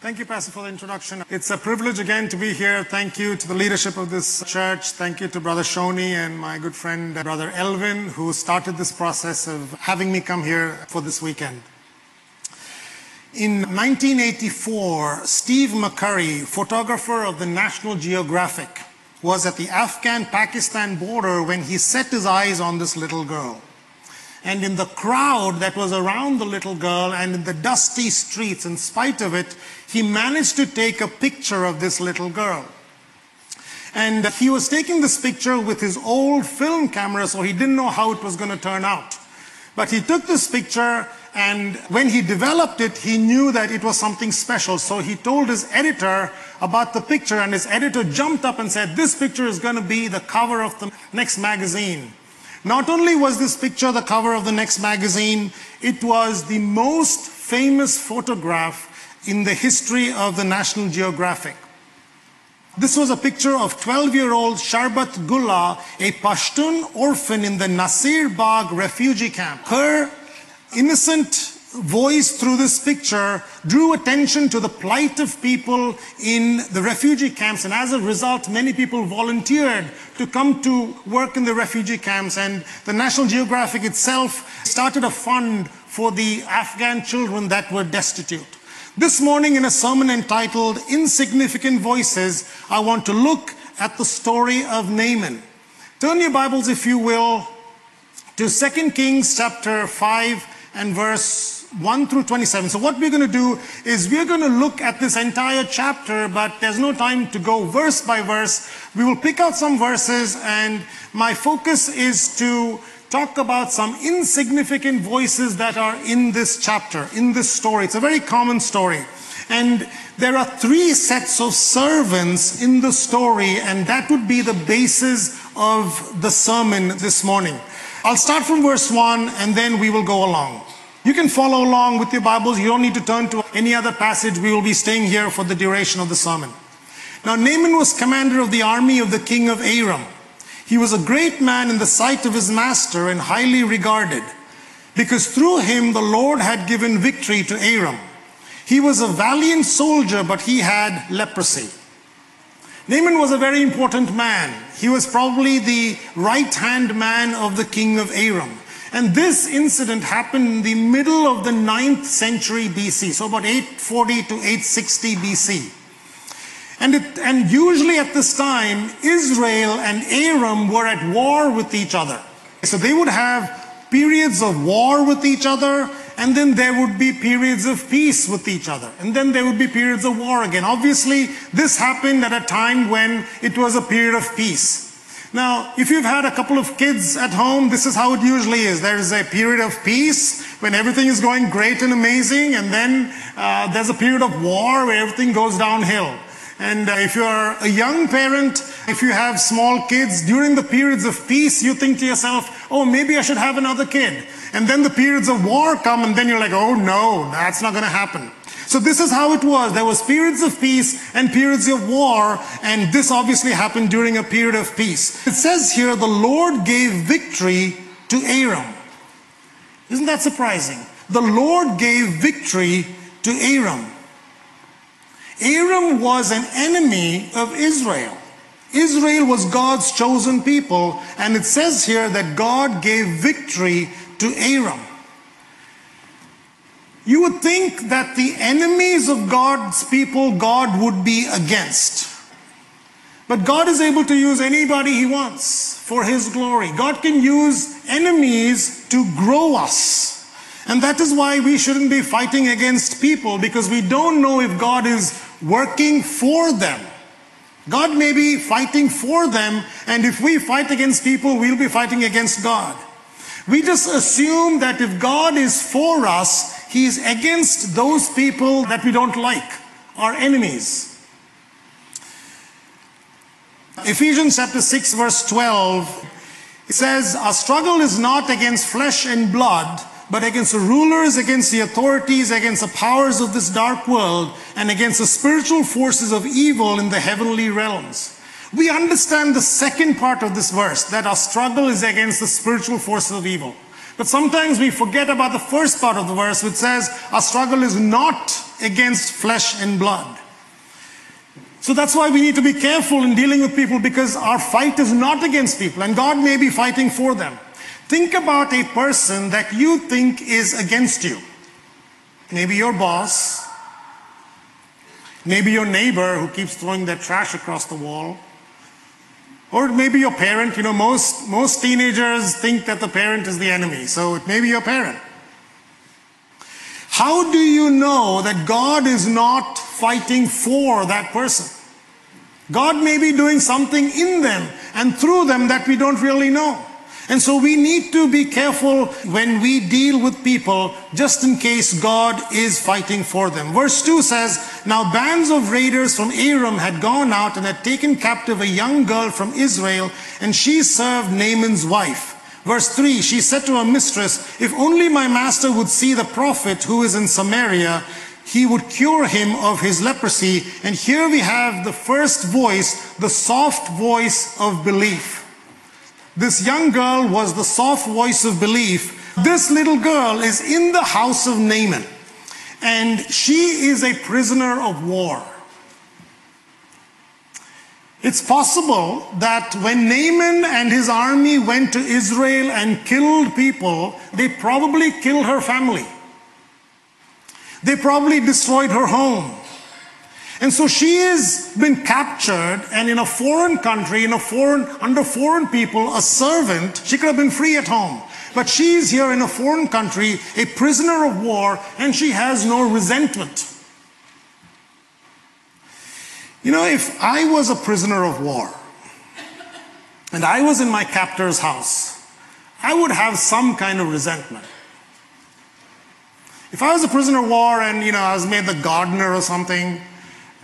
Thank you, Pastor, for the introduction. It's a privilege again to be here. Thank you to the leadership of this church. Thank you to Brother Shoni and my good friend, uh, Brother Elvin, who started this process of having me come here for this weekend. In 1984, Steve McCurry, photographer of the National Geographic, was at the Afghan Pakistan border when he set his eyes on this little girl. And in the crowd that was around the little girl and in the dusty streets, in spite of it, he managed to take a picture of this little girl. And he was taking this picture with his old film camera, so he didn't know how it was going to turn out. But he took this picture, and when he developed it, he knew that it was something special. So he told his editor about the picture, and his editor jumped up and said, This picture is going to be the cover of the next magazine. Not only was this picture the cover of the next magazine, it was the most famous photograph in the history of the National Geographic. This was a picture of 12 year old Sharbat Gula, a Pashtun orphan in the Nasir Bagh refugee camp. Her innocent voice through this picture drew attention to the plight of people in the refugee camps. And as a result, many people volunteered to come to work in the refugee camps. And the National Geographic itself started a fund for the Afghan children that were destitute. This morning, in a sermon entitled Insignificant Voices, I want to look at the story of Naaman. Turn your Bibles, if you will, to 2 Kings chapter 5 and verse 1 through 27. So, what we're going to do is we're going to look at this entire chapter, but there's no time to go verse by verse. We will pick out some verses, and my focus is to talk about some insignificant voices that are in this chapter, in this story. It's a very common story. And there are three sets of servants in the story, and that would be the basis of the sermon this morning. I'll start from verse 1 and then we will go along. You can follow along with your Bibles. You don't need to turn to any other passage. We will be staying here for the duration of the sermon. Now, Naaman was commander of the army of the king of Aram. He was a great man in the sight of his master and highly regarded, because through him the Lord had given victory to Aram. He was a valiant soldier, but he had leprosy. Naaman was a very important man. He was probably the right hand man of the king of Aram. And this incident happened in the middle of the 9th century BC, so about 840 to 860 BC. And, it, and usually at this time, Israel and Aram were at war with each other. So they would have periods of war with each other, and then there would be periods of peace with each other. And then there would be periods of war again. Obviously, this happened at a time when it was a period of peace. Now, if you've had a couple of kids at home, this is how it usually is. There is a period of peace when everything is going great and amazing, and then uh, there's a period of war where everything goes downhill. And uh, if you're a young parent, if you have small kids, during the periods of peace, you think to yourself, oh, maybe I should have another kid. And then the periods of war come, and then you're like, oh no, that's not going to happen. So this is how it was. There was periods of peace and periods of war, and this obviously happened during a period of peace. It says here, the Lord gave victory to Aram. Isn't that surprising? The Lord gave victory to Aram. Aram was an enemy of Israel. Israel was God's chosen people, and it says here that God gave victory to Aram. You would think that the enemies of God's people, God would be against. But God is able to use anybody He wants for His glory. God can use enemies to grow us. And that is why we shouldn't be fighting against people because we don't know if God is working for them. God may be fighting for them, and if we fight against people, we'll be fighting against God. We just assume that if God is for us, he is against those people that we don't like, our enemies. Ephesians chapter 6, verse 12, it says, Our struggle is not against flesh and blood, but against the rulers, against the authorities, against the powers of this dark world, and against the spiritual forces of evil in the heavenly realms. We understand the second part of this verse, that our struggle is against the spiritual forces of evil. But sometimes we forget about the first part of the verse, which says, Our struggle is not against flesh and blood. So that's why we need to be careful in dealing with people because our fight is not against people and God may be fighting for them. Think about a person that you think is against you. Maybe your boss, maybe your neighbor who keeps throwing their trash across the wall, or maybe your parent. You know, most, most teenagers think that the parent is the enemy, so it may be your parent. How do you know that God is not fighting for that person? God may be doing something in them and through them that we don't really know. And so we need to be careful when we deal with people just in case God is fighting for them. Verse 2 says, Now bands of raiders from Aram had gone out and had taken captive a young girl from Israel, and she served Naaman's wife. Verse 3 She said to her mistress, If only my master would see the prophet who is in Samaria, he would cure him of his leprosy. And here we have the first voice, the soft voice of belief. This young girl was the soft voice of belief. This little girl is in the house of Naaman, and she is a prisoner of war. It's possible that when Naaman and his army went to Israel and killed people, they probably killed her family. They probably destroyed her home. And so she has been captured and in a foreign country, in a foreign, under foreign people, a servant. She could have been free at home. But she's here in a foreign country, a prisoner of war, and she has no resentment. You know, if I was a prisoner of war and I was in my captor's house, I would have some kind of resentment. If I was a prisoner of war and, you know, I was made the gardener or something,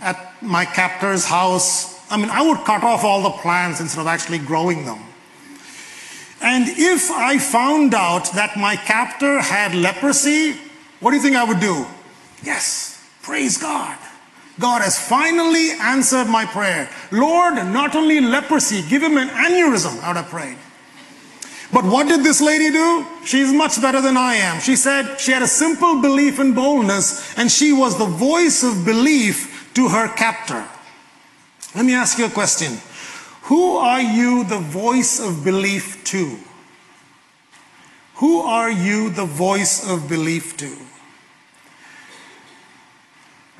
at my captor's house, I mean, I would cut off all the plants instead of actually growing them. And if I found out that my captor had leprosy, what do you think I would do? Yes, praise God. God has finally answered my prayer. Lord, not only leprosy, give him an aneurysm, I would have prayed. But what did this lady do? She's much better than I am. She said she had a simple belief and boldness, and she was the voice of belief to her captor. Let me ask you a question. Who are you the voice of belief to? Who are you the voice of belief to?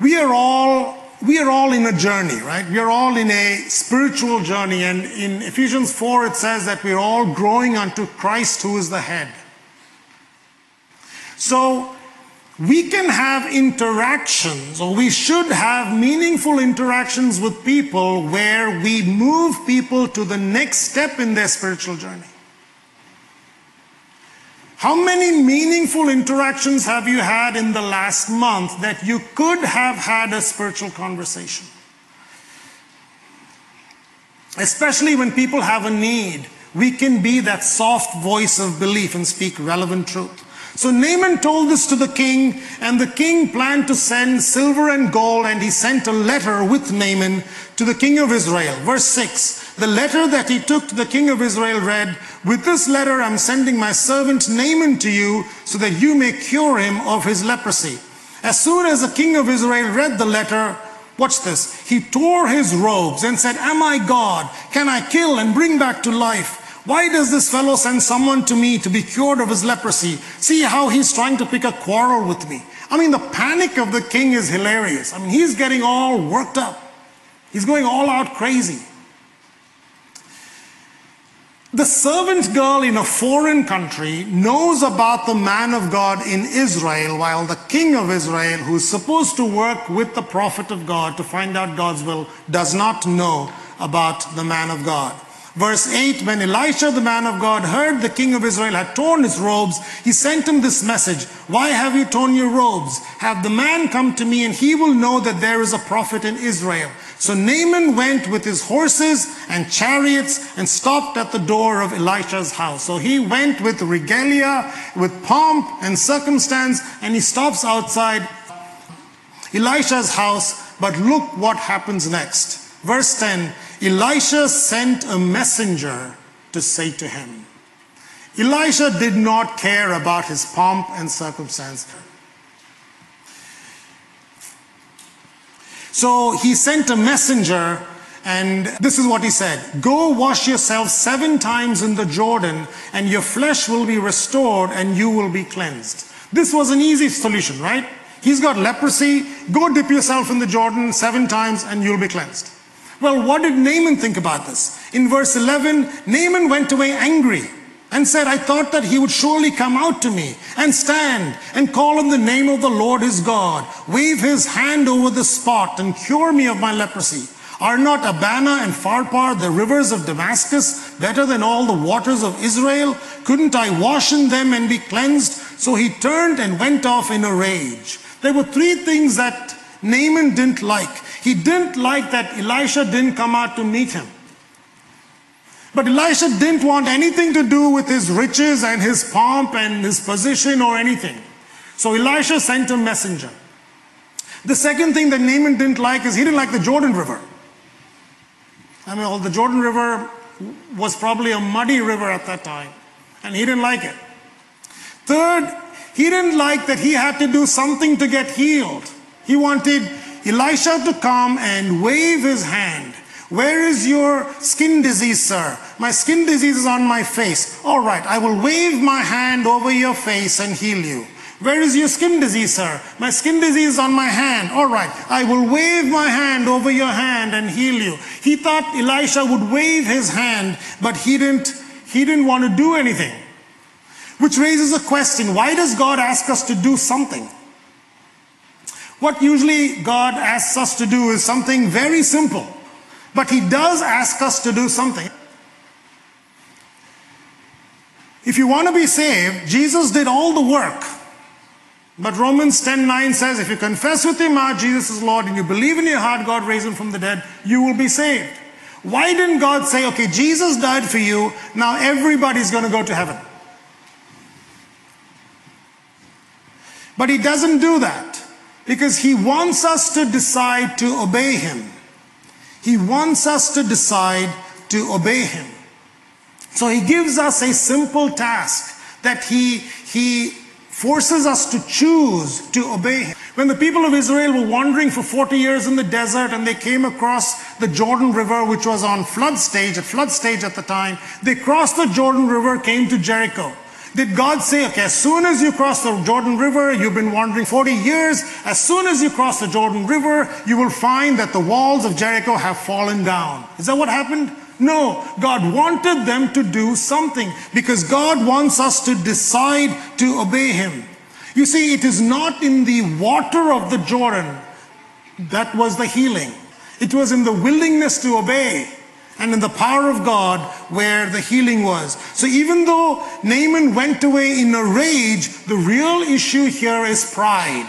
We are all we are all in a journey, right? We are all in a spiritual journey. And in Ephesians 4, it says that we're all growing unto Christ who is the head. So we can have interactions, or we should have meaningful interactions with people where we move people to the next step in their spiritual journey. How many meaningful interactions have you had in the last month that you could have had a spiritual conversation? Especially when people have a need, we can be that soft voice of belief and speak relevant truth. So Naaman told this to the king, and the king planned to send silver and gold, and he sent a letter with Naaman to the king of Israel. Verse 6 The letter that he took to the king of Israel read, With this letter I'm sending my servant Naaman to you, so that you may cure him of his leprosy. As soon as the king of Israel read the letter, Watch this. He tore his robes and said, Am I God? Can I kill and bring back to life? Why does this fellow send someone to me to be cured of his leprosy? See how he's trying to pick a quarrel with me. I mean, the panic of the king is hilarious. I mean, he's getting all worked up. He's going all out crazy. The servant girl in a foreign country knows about the man of God in Israel, while the king of Israel, who's supposed to work with the prophet of God to find out God's will, does not know about the man of God. Verse 8 When Elisha, the man of God, heard the king of Israel had torn his robes, he sent him this message Why have you torn your robes? Have the man come to me, and he will know that there is a prophet in Israel. So Naaman went with his horses and chariots and stopped at the door of Elisha's house. So he went with regalia, with pomp and circumstance, and he stops outside Elisha's house. But look what happens next. Verse 10 Elisha sent a messenger to say to him. Elisha did not care about his pomp and circumstance. So he sent a messenger, and this is what he said Go wash yourself seven times in the Jordan, and your flesh will be restored, and you will be cleansed. This was an easy solution, right? He's got leprosy. Go dip yourself in the Jordan seven times, and you'll be cleansed. Well, what did Naaman think about this? In verse 11, Naaman went away angry and said, I thought that he would surely come out to me and stand and call on the name of the Lord his God, wave his hand over the spot and cure me of my leprosy. Are not Abana and Pharpar, the rivers of Damascus, better than all the waters of Israel? Couldn't I wash in them and be cleansed? So he turned and went off in a rage. There were three things that Naaman didn't like. He didn't like that Elisha didn't come out to meet him. But Elisha didn't want anything to do with his riches and his pomp and his position or anything. So Elisha sent a messenger. The second thing that Naaman didn't like is he didn't like the Jordan River. I mean, well, the Jordan River was probably a muddy river at that time, and he didn't like it. Third, he didn't like that he had to do something to get healed. He wanted Elisha to come and wave his hand. Where is your skin disease, sir? My skin disease is on my face. All right, I will wave my hand over your face and heal you. Where is your skin disease, sir? My skin disease is on my hand. All right, I will wave my hand over your hand and heal you. He thought Elisha would wave his hand, but he didn't, he didn't want to do anything. Which raises a question why does God ask us to do something? What usually God asks us to do is something very simple, but He does ask us to do something. If you want to be saved, Jesus did all the work. But Romans 10 9 says, if you confess with your mouth Jesus is Lord and you believe in your heart God raised him from the dead, you will be saved. Why didn't God say, okay, Jesus died for you, now everybody's going to go to heaven? But He doesn't do that because He wants us to decide to obey Him. He wants us to decide to obey Him. So He gives us a simple task that He, he forces us to choose to obey Him. When the people of Israel were wandering for 40 years in the desert and they came across the Jordan River, which was on flood stage, at flood stage at the time, they crossed the Jordan River, came to Jericho. Did God say, okay, as soon as you cross the Jordan River, you've been wandering 40 years, as soon as you cross the Jordan River, you will find that the walls of Jericho have fallen down. Is that what happened? No, God wanted them to do something because God wants us to decide to obey Him. You see, it is not in the water of the Jordan that was the healing, it was in the willingness to obey and in the power of God where the healing was. So even though Naaman went away in a rage, the real issue here is pride.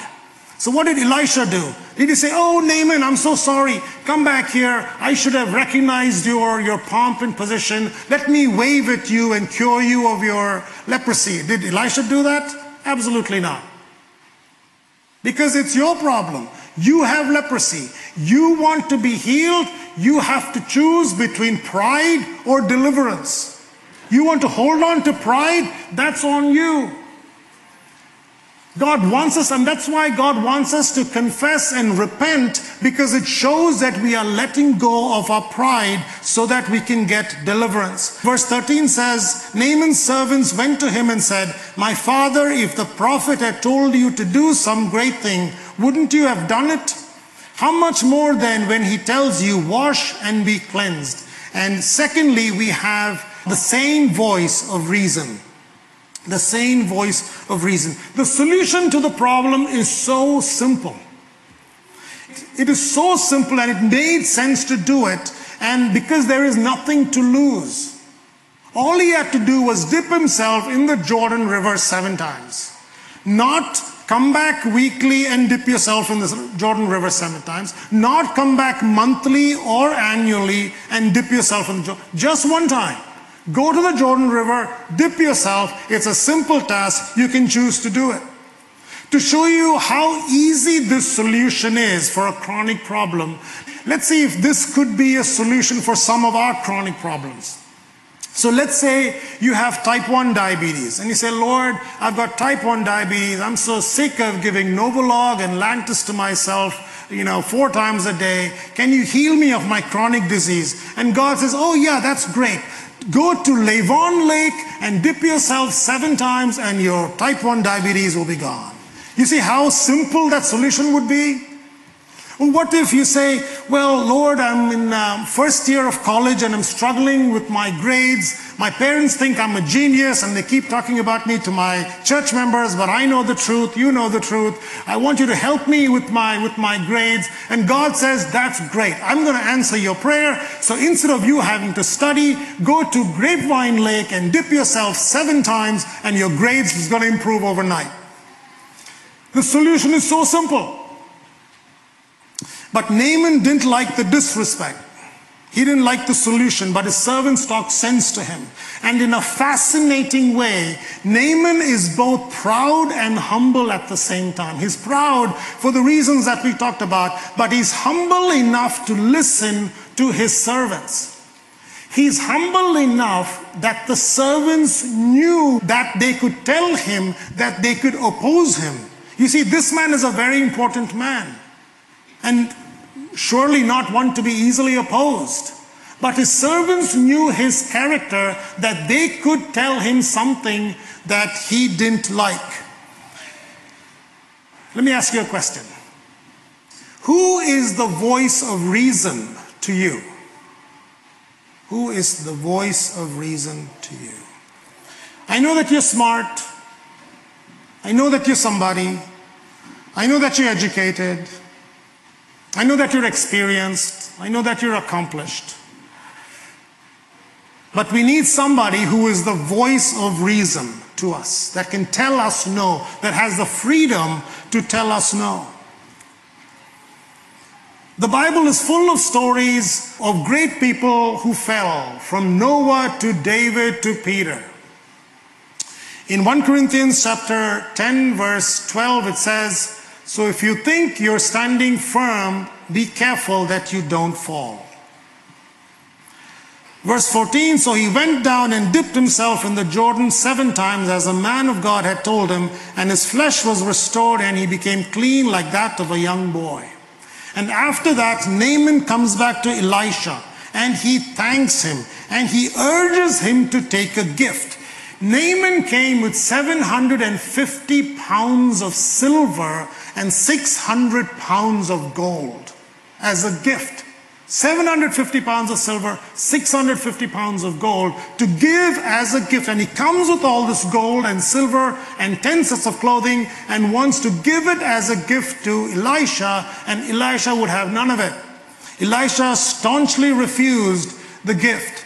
So what did Elisha do? Did he say, Oh, Naaman, I'm so sorry. Come back here. I should have recognized your, your pomp and position. Let me wave at you and cure you of your leprosy. Did Elisha do that? Absolutely not. Because it's your problem. You have leprosy. You want to be healed. You have to choose between pride or deliverance. You want to hold on to pride? That's on you. God wants us, and that's why God wants us to confess and repent because it shows that we are letting go of our pride so that we can get deliverance. Verse 13 says, Naaman's servants went to him and said, My father, if the prophet had told you to do some great thing, wouldn't you have done it? How much more then when he tells you, Wash and be cleansed? And secondly, we have the same voice of reason the same voice of reason. The solution to the problem is so simple. It is so simple and it made sense to do it, and because there is nothing to lose. All he had to do was dip himself in the Jordan River seven times. Not come back weekly and dip yourself in the Jordan River seven times. Not come back monthly or annually and dip yourself in the Jordan. Just one time. Go to the Jordan River, dip yourself. It's a simple task. You can choose to do it. To show you how easy this solution is for a chronic problem, let's see if this could be a solution for some of our chronic problems. So let's say you have type 1 diabetes and you say, Lord, I've got type 1 diabetes. I'm so sick of giving Novolog and Lantus to myself. you know, four times a day. Can you heal me of my chronic disease? And God says, Oh, yeah, that's great. Go to Lavon Lake and dip yourself seven times, and your type 1 diabetes will be gone. You see how simple that solution would be? What if you say, Well, Lord, I'm in um, first year of college and I'm struggling with my grades. My parents think I'm a genius and they keep talking about me to my church members, but I know the truth. You know the truth. I want you to help me with my, with my grades. And God says, That's great. I'm going to answer your prayer. So instead of you having to study, go to Grapevine Lake and dip yourself seven times and your grades is going to improve overnight. The solution is so simple. But Naaman didn't like the disrespect. He didn't like the solution, but his servants talked sense to him. And in a fascinating way, Naaman is both proud and humble at the same time. He's proud for the reasons that we talked about, but he's humble enough to listen to his servants. He's humble enough that the servants knew that they could tell him that they could oppose him. You see, this man is a very important man. And surely not one to be easily opposed. But his servants knew his character that they could tell him something that he didn't like. Let me ask you a question. Who is the voice of reason to you? Who is the voice of reason to you? I know that you're smart. I know that you're somebody. I know that you're educated. I know that you're experienced. I know that you're accomplished. But we need somebody who is the voice of reason to us, that can tell us no, that has the freedom to tell us no. The Bible is full of stories of great people who fell, from Noah to David to Peter. In 1 Corinthians chapter 10 verse 12 it says, so if you think you're standing firm, be careful that you don't fall. Verse 14 So he went down and dipped himself in the Jordan seven times, as a man of God had told him, and his flesh was restored, and he became clean like that of a young boy. And after that, Naaman comes back to Elisha, and he thanks him, and he urges him to take a gift. Naaman came with 750 pounds of silver and 600 pounds of gold as a gift. 750 pounds of silver, 650 pounds of gold to give as a gift. And he comes with all this gold and silver and 10 sets of clothing and wants to give it as a gift to Elisha, and Elisha would have none of it. Elisha staunchly refused the gift.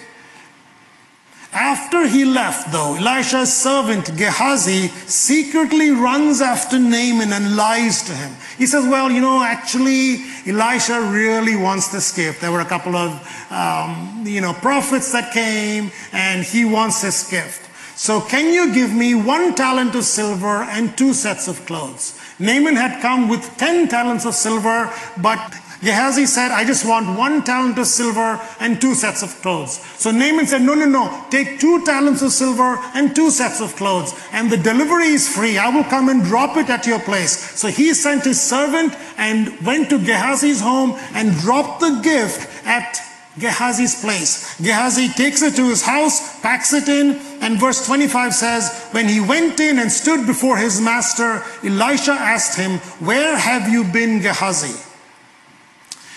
After he left, though, Elisha's servant Gehazi secretly runs after Naaman and lies to him. He says, Well, you know, actually, Elisha really wants this gift. There were a couple of, um, you know, prophets that came, and he wants this gift. So, can you give me one talent of silver and two sets of clothes? Naaman had come with 10 talents of silver, but Gehazi said, I just want one talent of silver and two sets of clothes. So Naaman said, No, no, no. Take two talents of silver and two sets of clothes. And the delivery is free. I will come and drop it at your place. So he sent his servant and went to Gehazi's home and dropped the gift at Gehazi's place. Gehazi takes it to his house, packs it in, and verse 25 says, When he went in and stood before his master, Elisha asked him, Where have you been, Gehazi?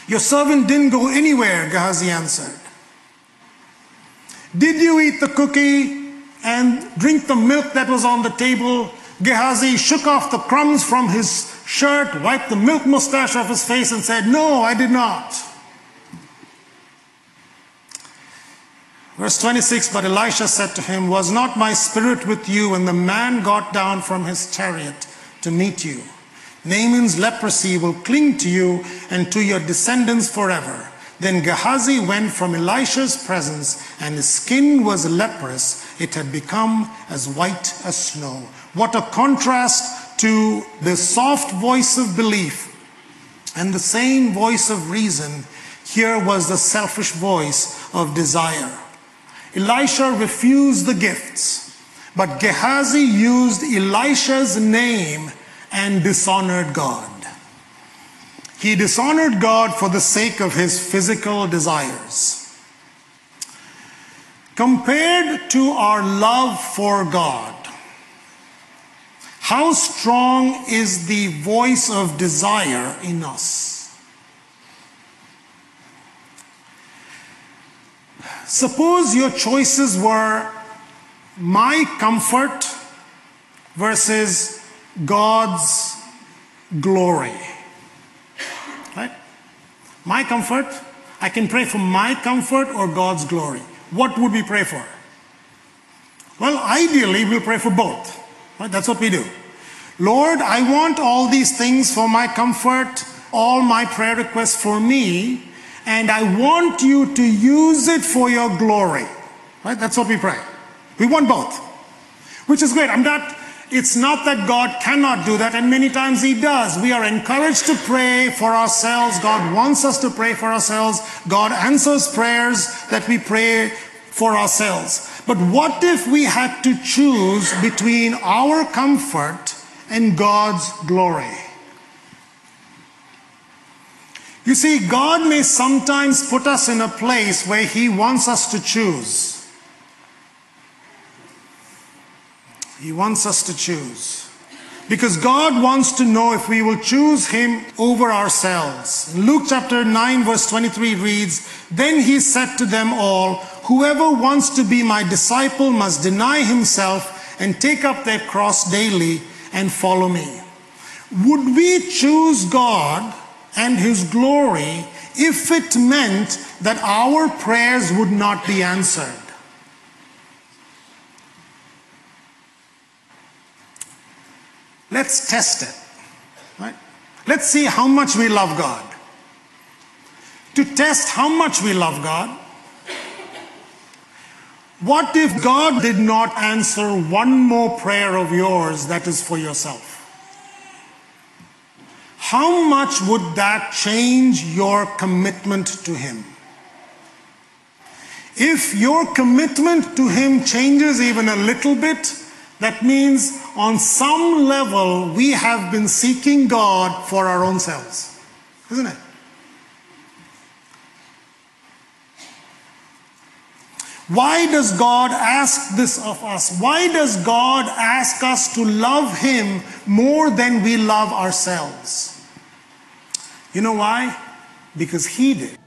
Your servant didn't go anywhere, Gehazi answered. Did you eat the cookie and drink the milk that was on the table? Gehazi shook off the crumbs from his shirt, wiped the milk mustache off his face, and said, No, I did not. Verse 26 But Elisha said to him, Was not my spirit with you when the man got down from his chariot to meet you? Naaman's leprosy will cling to you and to your descendants forever. Then Gehazi went from Elisha's presence, and his skin was leprous. It had become as white as snow. What a contrast to the soft voice of belief and the same voice of reason. Here was the selfish voice of desire. Elisha refused the gifts, but Gehazi used Elisha's name and dishonored God. he dishonored God for the sake of his physical desires. Compared to our love for God, how strong is the voice of desire in us? Suppose your choices were my comfort versus God's glory. Right? My comfort, I can pray for my comfort or God's glory. What would we pray for? Well, ideally, we'll pray for both. Right? That's what we do. Lord, I want all these things for my comfort, all my prayer requests for me, and I want you to use it for your glory. Right? That's what we pray. We want both, which is great. I'm not, it's not that God cannot do that, and many times He does. We are encouraged to pray for ourselves. God wants us to pray for ourselves. God answers prayers that we pray for ourselves. But what if we had to choose between our comfort and God's glory? You see, God may sometimes put us in a place where He wants us to choose. He wants us to choose. Because God wants to know if we will choose Him over ourselves. Luke chapter 9, verse 23 reads Then He said to them all, Whoever wants to be my disciple must deny himself and take up their cross daily and follow me. Would we choose God and His glory if it meant that our prayers would not be answered? Let's test it. Right? Let's see how much we love God. To test how much we love God, what if God did not answer one more prayer of yours that is for yourself? How much would that change your commitment to Him? If your commitment to Him changes even a little bit, that means on some level we have been seeking God for our own selves. Isn't it? Why does God ask this of us? Why does God ask us to love Him more than we love ourselves? You know why? Because He did.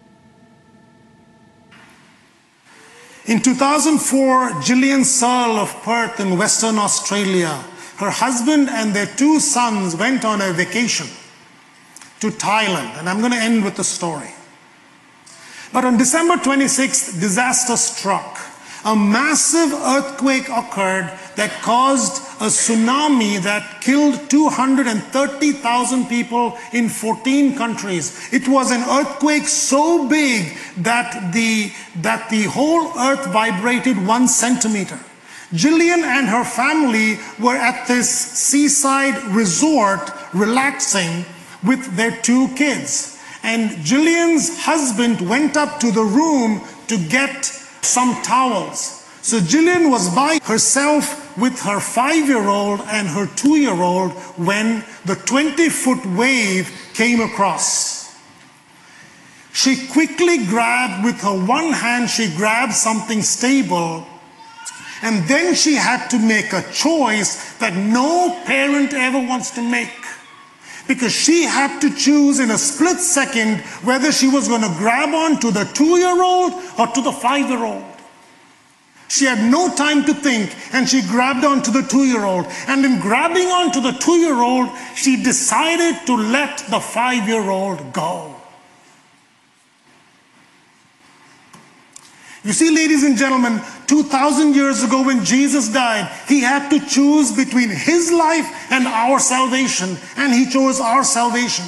In 2004, Jillian Searle of Perth in Western Australia, her husband and their two sons went on a vacation to Thailand. And I'm going to end with the story. But on December 26th, disaster struck. A massive earthquake occurred that caused a tsunami that killed 230,000 people in 14 countries. It was an earthquake so big that the, that the whole earth vibrated one centimeter. Jillian and her family were at this seaside resort relaxing with their two kids. And Jillian's husband went up to the room to get some towels. So Jillian was by herself with her five year old and her two year old when the 20 foot wave came across. She quickly grabbed, with her one hand, she grabbed something stable. And then she had to make a choice that no parent ever wants to make because she had to choose in a split second whether she was going to grab on to the two year old or to the five year old. She had no time to think and she grabbed on to the two year old. And in grabbing on to the two year old, she decided to let the five year old go. You see, ladies and gentlemen, 2,000 years ago when Jesus died, he had to choose between his life and our salvation, and he chose our salvation.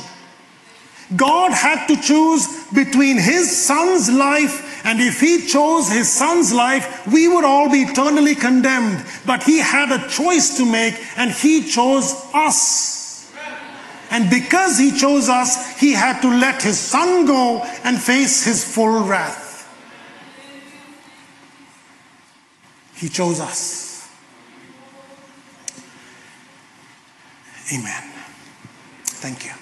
God had to choose between his son's life, and if he chose his son's life, we would all be eternally condemned. But he had a choice to make, and he chose us. And because he chose us, he had to let his son go and face his full wrath. He chose us. Amen. Thank you.